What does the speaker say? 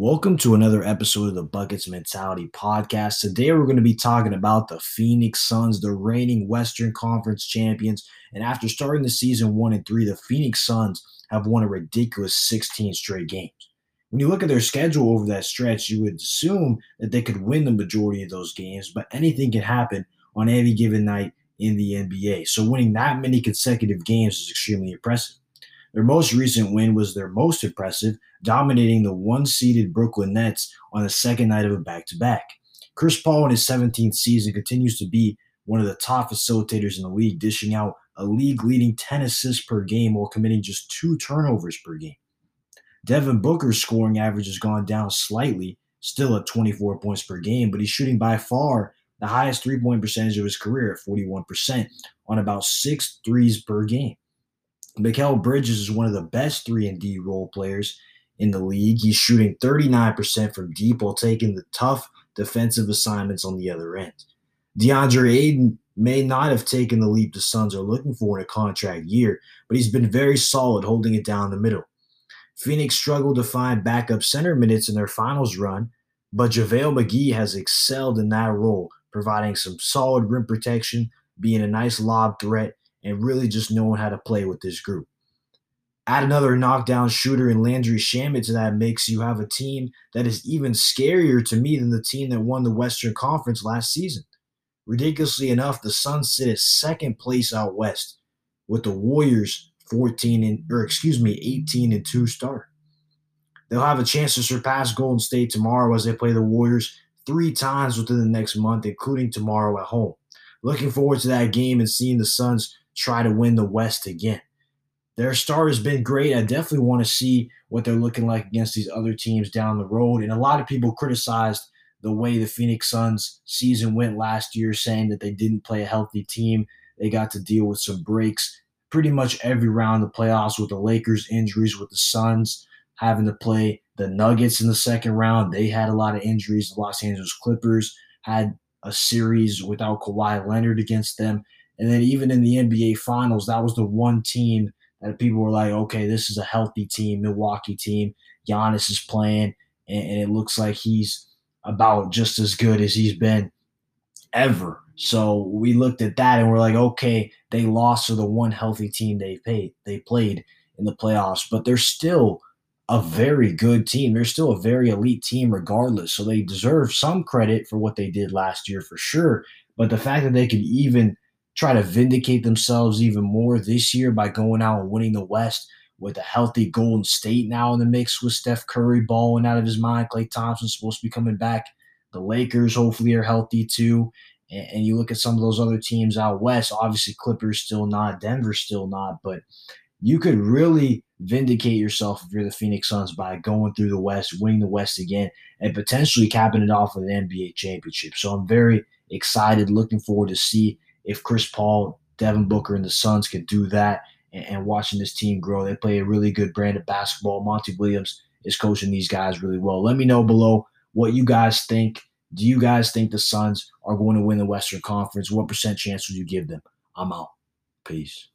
Welcome to another episode of the Buckets Mentality Podcast. Today we're going to be talking about the Phoenix Suns, the reigning Western Conference champions. And after starting the season one and three, the Phoenix Suns have won a ridiculous 16 straight games. When you look at their schedule over that stretch, you would assume that they could win the majority of those games, but anything can happen on any given night in the NBA. So winning that many consecutive games is extremely impressive. Their most recent win was their most impressive, dominating the one seeded Brooklyn Nets on the second night of a back to back. Chris Paul in his 17th season continues to be one of the top facilitators in the league, dishing out a league leading 10 assists per game while committing just two turnovers per game. Devin Booker's scoring average has gone down slightly, still at 24 points per game, but he's shooting by far the highest three point percentage of his career at 41% on about six threes per game. Mikal Bridges is one of the best 3 and D role players in the league. He's shooting 39% from deep while taking the tough defensive assignments on the other end. DeAndre Ayton may not have taken the leap the Suns are looking for in a contract year, but he's been very solid holding it down the middle. Phoenix struggled to find backup center minutes in their finals run, but JaVale McGee has excelled in that role, providing some solid rim protection, being a nice lob threat, and really just knowing how to play with this group. Add another knockdown shooter in Landry Shamet to that mix, you have a team that is even scarier to me than the team that won the Western Conference last season. Ridiculously enough, the Suns sit at second place out west, with the Warriors 14 and or excuse me, 18 and 2 start. They'll have a chance to surpass Golden State tomorrow as they play the Warriors three times within the next month, including tomorrow at home. Looking forward to that game and seeing the Suns try to win the West again. Their start has been great. I definitely want to see what they're looking like against these other teams down the road. And a lot of people criticized the way the Phoenix Suns season went last year, saying that they didn't play a healthy team. They got to deal with some breaks pretty much every round of the playoffs with the Lakers injuries, with the Suns having to play the Nuggets in the second round. They had a lot of injuries. The Los Angeles Clippers had a series without Kawhi Leonard against them. And then even in the NBA Finals, that was the one team that people were like, okay, this is a healthy team, Milwaukee team. Giannis is playing, and, and it looks like he's about just as good as he's been ever. So we looked at that and we're like, okay, they lost to the one healthy team they paid they played in the playoffs, but they're still a very good team. They're still a very elite team regardless. So they deserve some credit for what they did last year for sure. But the fact that they could even try to vindicate themselves even more this year by going out and winning the West with a healthy Golden State now in the mix with Steph Curry balling out of his mind. Klay Thompson's supposed to be coming back. The Lakers hopefully are healthy too. And, and you look at some of those other teams out west, obviously Clippers still not, Denver still not, but you could really vindicate yourself if you're the Phoenix Suns by going through the West, winning the West again, and potentially capping it off with an NBA championship. So I'm very excited, looking forward to see if Chris Paul, Devin Booker, and the Suns can do that and, and watching this team grow. They play a really good brand of basketball. Monty Williams is coaching these guys really well. Let me know below what you guys think. Do you guys think the Suns are going to win the Western Conference? What percent chance would you give them? I'm out. Peace.